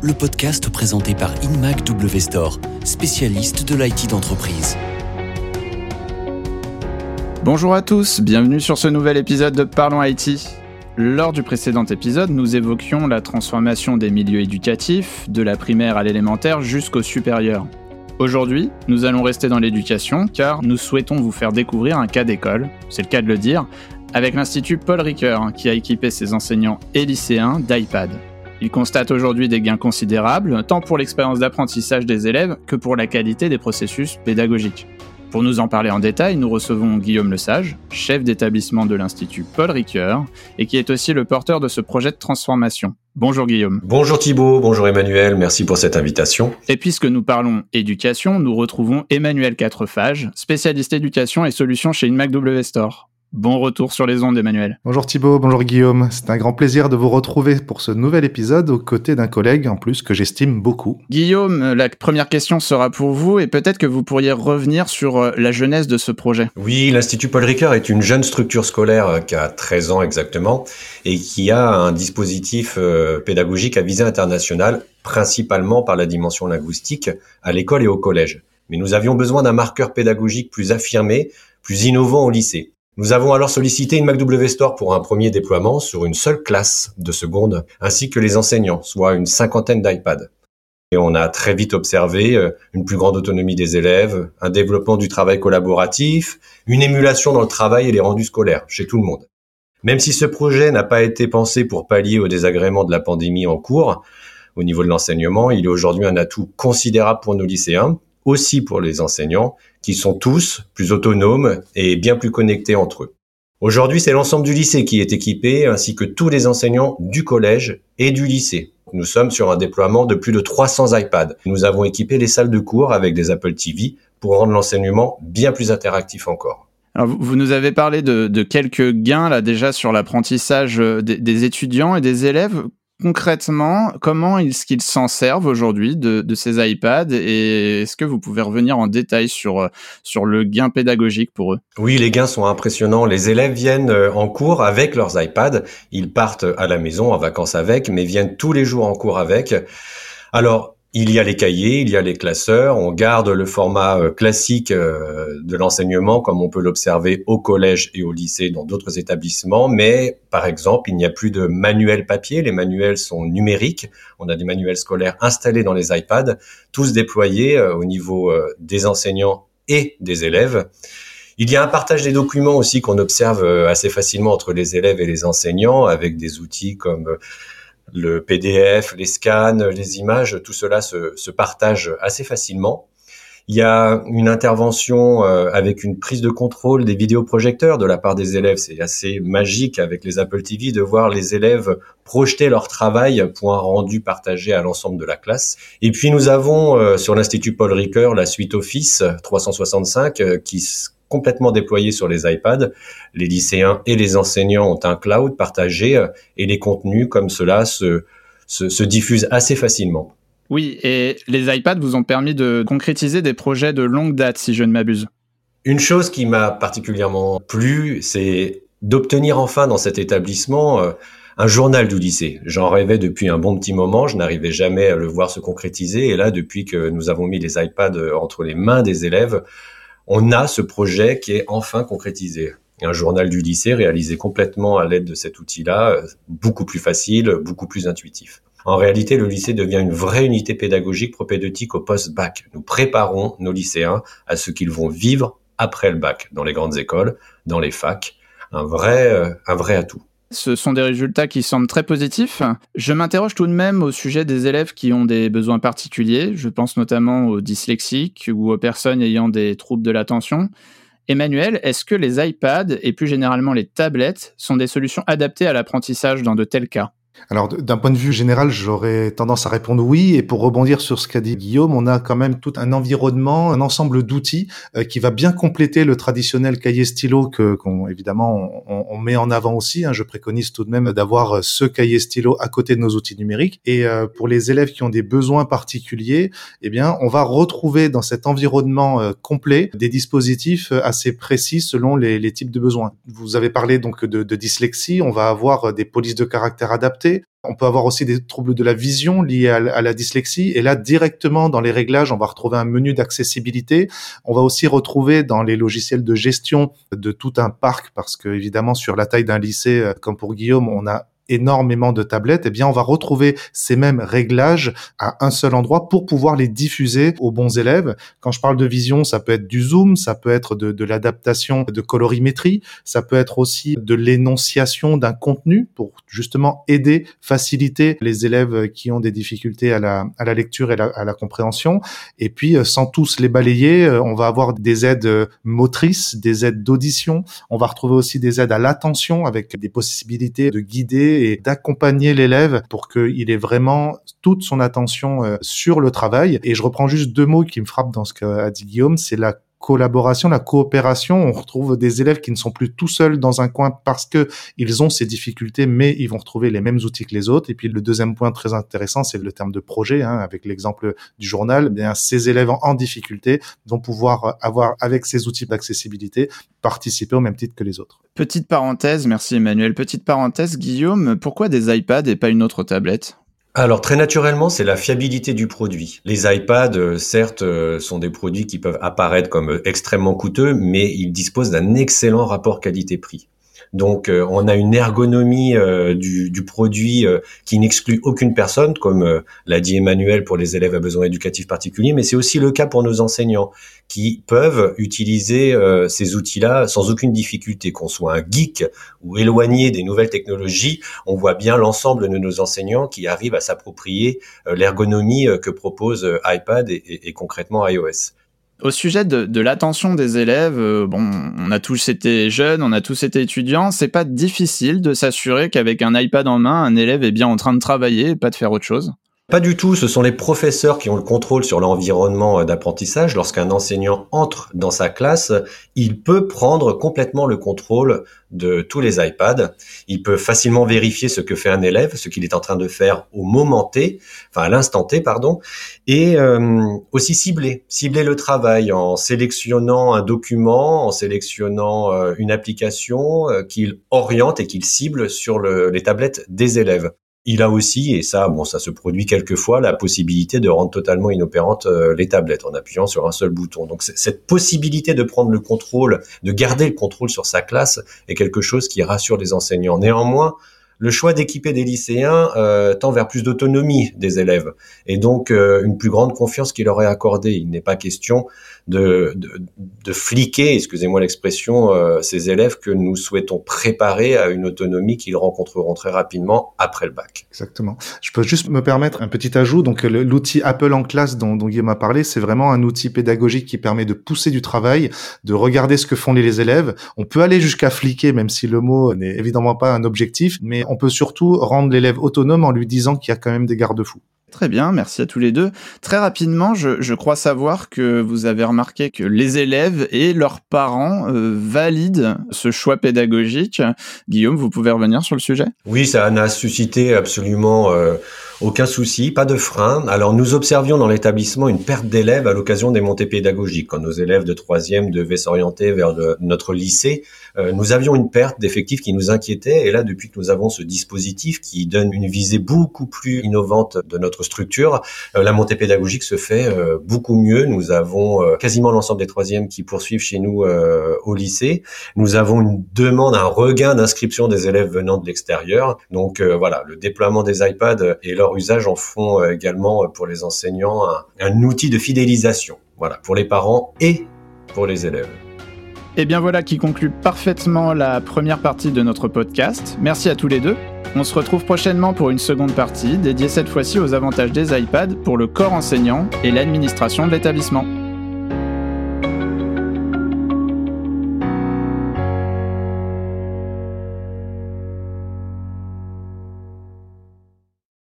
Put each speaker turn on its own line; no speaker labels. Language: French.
Le podcast présenté par InMac W spécialiste de l'IT d'entreprise.
Bonjour à tous, bienvenue sur ce nouvel épisode de Parlons IT. Lors du précédent épisode, nous évoquions la transformation des milieux éducatifs, de la primaire à l'élémentaire jusqu'au supérieur. Aujourd'hui, nous allons rester dans l'éducation car nous souhaitons vous faire découvrir un cas d'école, c'est le cas de le dire, avec l'Institut Paul Ricoeur qui a équipé ses enseignants et lycéens d'iPad. Il constate aujourd'hui des gains considérables, tant pour l'expérience d'apprentissage des élèves que pour la qualité des processus pédagogiques. Pour nous en parler en détail, nous recevons Guillaume Lesage, chef d'établissement de l'Institut Paul Ricoeur, et qui est aussi le porteur de ce projet de transformation. Bonjour Guillaume.
Bonjour Thibault, bonjour Emmanuel, merci pour cette invitation.
Et puisque nous parlons éducation, nous retrouvons Emmanuel Quatrefage, spécialiste éducation et solutions chez InMac W Store. Bon retour sur les ondes, Emmanuel.
Bonjour Thibaut, bonjour Guillaume. C'est un grand plaisir de vous retrouver pour ce nouvel épisode aux côtés d'un collègue en plus que j'estime beaucoup.
Guillaume, la première question sera pour vous et peut-être que vous pourriez revenir sur euh, la jeunesse de ce projet.
Oui, l'Institut Paul Ricoeur est une jeune structure scolaire euh, qui a 13 ans exactement et qui a un dispositif euh, pédagogique à visée internationale, principalement par la dimension linguistique, à l'école et au collège. Mais nous avions besoin d'un marqueur pédagogique plus affirmé, plus innovant au lycée. Nous avons alors sollicité une MacW Store pour un premier déploiement sur une seule classe de seconde, ainsi que les enseignants, soit une cinquantaine d'iPads. Et on a très vite observé euh, une plus grande autonomie des élèves, un développement du travail collaboratif, une émulation dans le travail et les rendus scolaires chez tout le monde. Même si ce projet n'a pas été pensé pour pallier au désagrément de la pandémie en cours, au niveau de l'enseignement, il est aujourd'hui un atout considérable pour nos lycéens, aussi pour les enseignants, qui sont tous plus autonomes et bien plus connectés entre eux. Aujourd'hui, c'est l'ensemble du lycée qui est équipé, ainsi que tous les enseignants du collège et du lycée. Nous sommes sur un déploiement de plus de 300 iPads. Nous avons équipé les salles de cours avec des Apple TV pour rendre l'enseignement bien plus interactif encore.
Vous nous avez parlé de, quelques gains là déjà sur l'apprentissage des, des, étudiants et des élèves concrètement, comment est-ce qu'ils s'en servent aujourd'hui de, ces iPads et est-ce que vous pouvez revenir en détail sur, euh, sur le gain pédagogique pour eux?
Oui, les gains sont impressionnants. Les élèves viennent euh, en cours avec leurs iPads. Ils partent à la maison en vacances avec, mais viennent tous les jours en cours avec. Alors, il y a les cahiers, il y a les classeurs, on garde le format euh, classique euh, de l'enseignement comme on peut l'observer au collège et au lycée dans d'autres établissements, mais par exemple, il n'y a plus de manuels papier, les manuels sont numériques, on a des manuels scolaires installés dans les iPads, tous déployés euh, au niveau des enseignants et des élèves. Il y a un partage des documents aussi qu'on observe assez facilement entre les élèves et les enseignants avec des outils comme le PDF, les scans, les images, tout cela se, se partage assez facilement. Il y a une intervention euh, avec une prise de contrôle des vidéoprojecteurs de la part des élèves. C'est assez magique avec les Apple TV de voir les élèves projeter leur travail pour un rendu partagé à l'ensemble de la classe. Et puis nous avons euh, sur l'Institut Paul Ricoeur la suite Office 365 euh, qui complètement déployé sur les iPads. Les lycéens et les enseignants ont un cloud partagé euh, et les contenus comme cela se, se, diffusent assez facilement.
Oui, et les iPads vous ont permis de concrétiser des projets de longue date, si je ne m'abuse.
Une chose qui m'a particulièrement plu, c'est d'obtenir enfin dans cet établissement euh, un journal du lycée. J'en rêvais depuis un bon petit moment, je n'arrivais jamais à le voir se concrétiser, et là, depuis que nous avons mis les iPads euh, entre les mains des élèves, on a ce projet qui est enfin concrétisé. Un journal du lycée réalisé complètement à l'aide de cet outil-là, euh, beaucoup plus facile, beaucoup plus intuitif. En réalité, le lycée devient une vraie unité pédagogique propédeutique au post-bac. Nous préparons nos lycéens à ce qu'ils vont vivre après le bac, dans les grandes écoles, dans les facs. Un vrai, euh, un vrai atout.
Ce sont des résultats qui semblent très positifs. Je m'interroge tout de même au sujet des élèves qui ont des besoins particuliers. Je pense notamment aux dyslexiques ou aux personnes ayant des troubles de l'attention. Emmanuel, est-ce que les iPads et plus généralement les tablettes sont des solutions adaptées à l'apprentissage dans de tels cas?
Alors, d'un point de vue général, j'aurais tendance à répondre oui. Et pour rebondir sur ce qu'a dit Guillaume, on a quand même tout un environnement, un ensemble d'outils euh, qui va bien compléter le traditionnel cahier stylo que, qu'on, évidemment, on, on, met en avant aussi. Hein. Je préconise tout de même d'avoir ce cahier stylo à côté de nos outils numériques. Et euh, pour les élèves qui ont des besoins particuliers, eh bien, on va retrouver dans cet environnement euh, complet des dispositifs assez précis selon les, les, types de besoins. Vous avez parlé donc de, de dyslexie. On va avoir des polices de caractère adaptées On peut avoir aussi des troubles de la vision liés à, la dyslexie. Et là, directement dans les réglages, on va retrouver un menu d'accessibilité. On va aussi retrouver dans les logiciels de gestion de tout un parc, parce que évidemment, sur la taille d'un lycée, euh, comme pour Guillaume, on a énormément de tablettes, eh bien, on va retrouver ces mêmes réglages à un seul endroit pour pouvoir les diffuser aux bons élèves. Quand je parle de vision, ça peut être du zoom, ça peut être de, de l'adaptation de colorimétrie, ça peut être aussi de l'énonciation d'un contenu pour justement aider, faciliter les élèves qui ont des difficultés à la, à la lecture et à la compréhension. Et puis, euh, sans tous les balayer, euh, on va avoir des aides motrices, des aides d'audition. On va retrouver aussi des aides à l'attention avec des possibilités de guider et d'accompagner l'élève pour qu'il ait vraiment toute son attention euh, sur le travail. Et je reprends juste deux mots qui me frappent dans ce qu'a dit Guillaume, c'est la collaboration, la coopération. On retrouve des élèves qui ne sont plus tout seuls dans un coin parce que ils ont ces difficultés, mais ils vont retrouver les mêmes outils que les autres. Et puis le deuxième point très intéressant, c'est le terme de projet, hein, avec l'exemple du journal. Eh bien, ces élèves en, difficulté vont pouvoir avoir, avec ces outils d'accessibilité, participer au même titre que les autres.
Petite parenthèse, merci Emmanuel. Petite parenthèse, Guillaume, pourquoi des iPads et pas une autre tablette?
Alors très naturellement, c'est la fiabilité du produit. Les iPads, euh, certes, euh, sont des produits qui peuvent apparaître comme euh, extrêmement coûteux, mais ils disposent d'un excellent rapport qualité-prix. Donc euh, on a une ergonomie euh, du, du, produit euh, qui n'exclut aucune personne, comme l'a dit Emmanuel pour les élèves à besoins éducatifs particuliers, mais c'est aussi le cas pour nos enseignants qui peuvent utiliser ces outils-là sans aucune difficulté, qu'on soit un geek ou éloigné des nouvelles technologies, on voit bien l'ensemble de nos enseignants qui arrivent à s'approprier l'ergonomie que propose iPad et concrètement iOS.
Au sujet de, l'attention des élèves, euh, bon, on a tous été jeunes, on a tous été étudiants. C'est pas difficile de s'assurer qu'avec un iPad en main, un élève est bien en train de travailler et pas de faire autre chose?
Pas du tout, ce sont les professeurs qui ont le contrôle sur l'environnement euh, d'apprentissage. Lorsqu'un enseignant entre dans sa classe, il peut prendre complètement le contrôle de tous les iPads. Il peut facilement vérifier ce que fait un élève, ce qu'il est en train de faire au moment T, enfin à l'instant T, pardon, et euh, aussi cibler, cibler le travail en sélectionnant un document, en sélectionnant euh, une application qu'il oriente et qu'il cible sur les tablettes des élèves il a aussi, et ça, bon, ça se produit quelquefois, la possibilité de rendre totalement inopérantes euh, les tablettes en appuyant sur un seul bouton. Donc cette possibilité de prendre le contrôle, de garder le contrôle sur sa classe est quelque chose qui rassure les enseignants. Néanmoins, le choix d'équiper des lycéens euh, tend vers plus d'autonomie des élèves et donc euh, une plus grande confiance qui leur est accordée. Il n'est pas question de, de, de fliquer, excusez-moi l'expression, euh, ces élèves que nous souhaitons préparer à une autonomie qu'ils rencontreront très rapidement après le bac.
Exactement. Je peux juste me permettre un petit ajout. Donc l'outil Apple en classe dont, dont Guillaume a parlé, c'est vraiment un outil pédagogique qui permet de pousser du travail, de regarder ce que font les élèves. On peut aller jusqu'à fliquer, même si le mot n'est évidemment pas un objectif, mais on peut surtout rendre l'élève autonome en lui disant qu'il y a quand même des garde-fous.
Très bien, merci à tous les deux. Très rapidement, je, crois savoir que vous avez remarqué que les élèves et leurs parents euh, valident ce choix pédagogique. Guillaume, vous pouvez revenir sur le sujet?
Oui, ça n'a suscité absolument euh, aucun souci, pas de frein. Alors nous observions dans l'établissement une perte d'élèves à l'occasion des montées pédagogiques. Quand nos élèves de troisième devaient s'orienter vers notre lycée, euh, nous avions une perte d'effectifs qui nous inquiétait. Et là, depuis que nous avons ce dispositif qui donne une visée beaucoup plus innovante de notre structure, euh, la montée pédagogique se fait euh, beaucoup mieux. Nous avons quasiment l'ensemble des troisièmes qui poursuivent chez nous au lycée. Nous avons une demande, un regain d'inscription des élèves venant de l'extérieur. Donc voilà, le déploiement des iPads et usage en font également pour les enseignants un, un outil de fidélisation. Voilà, pour les parents et pour les élèves.
Et bien voilà qui conclut parfaitement la première partie de notre podcast. Merci à tous les deux. On se retrouve prochainement pour une seconde partie dédiée cette fois-ci aux avantages des iPads pour le corps enseignant et l'administration de l'établissement.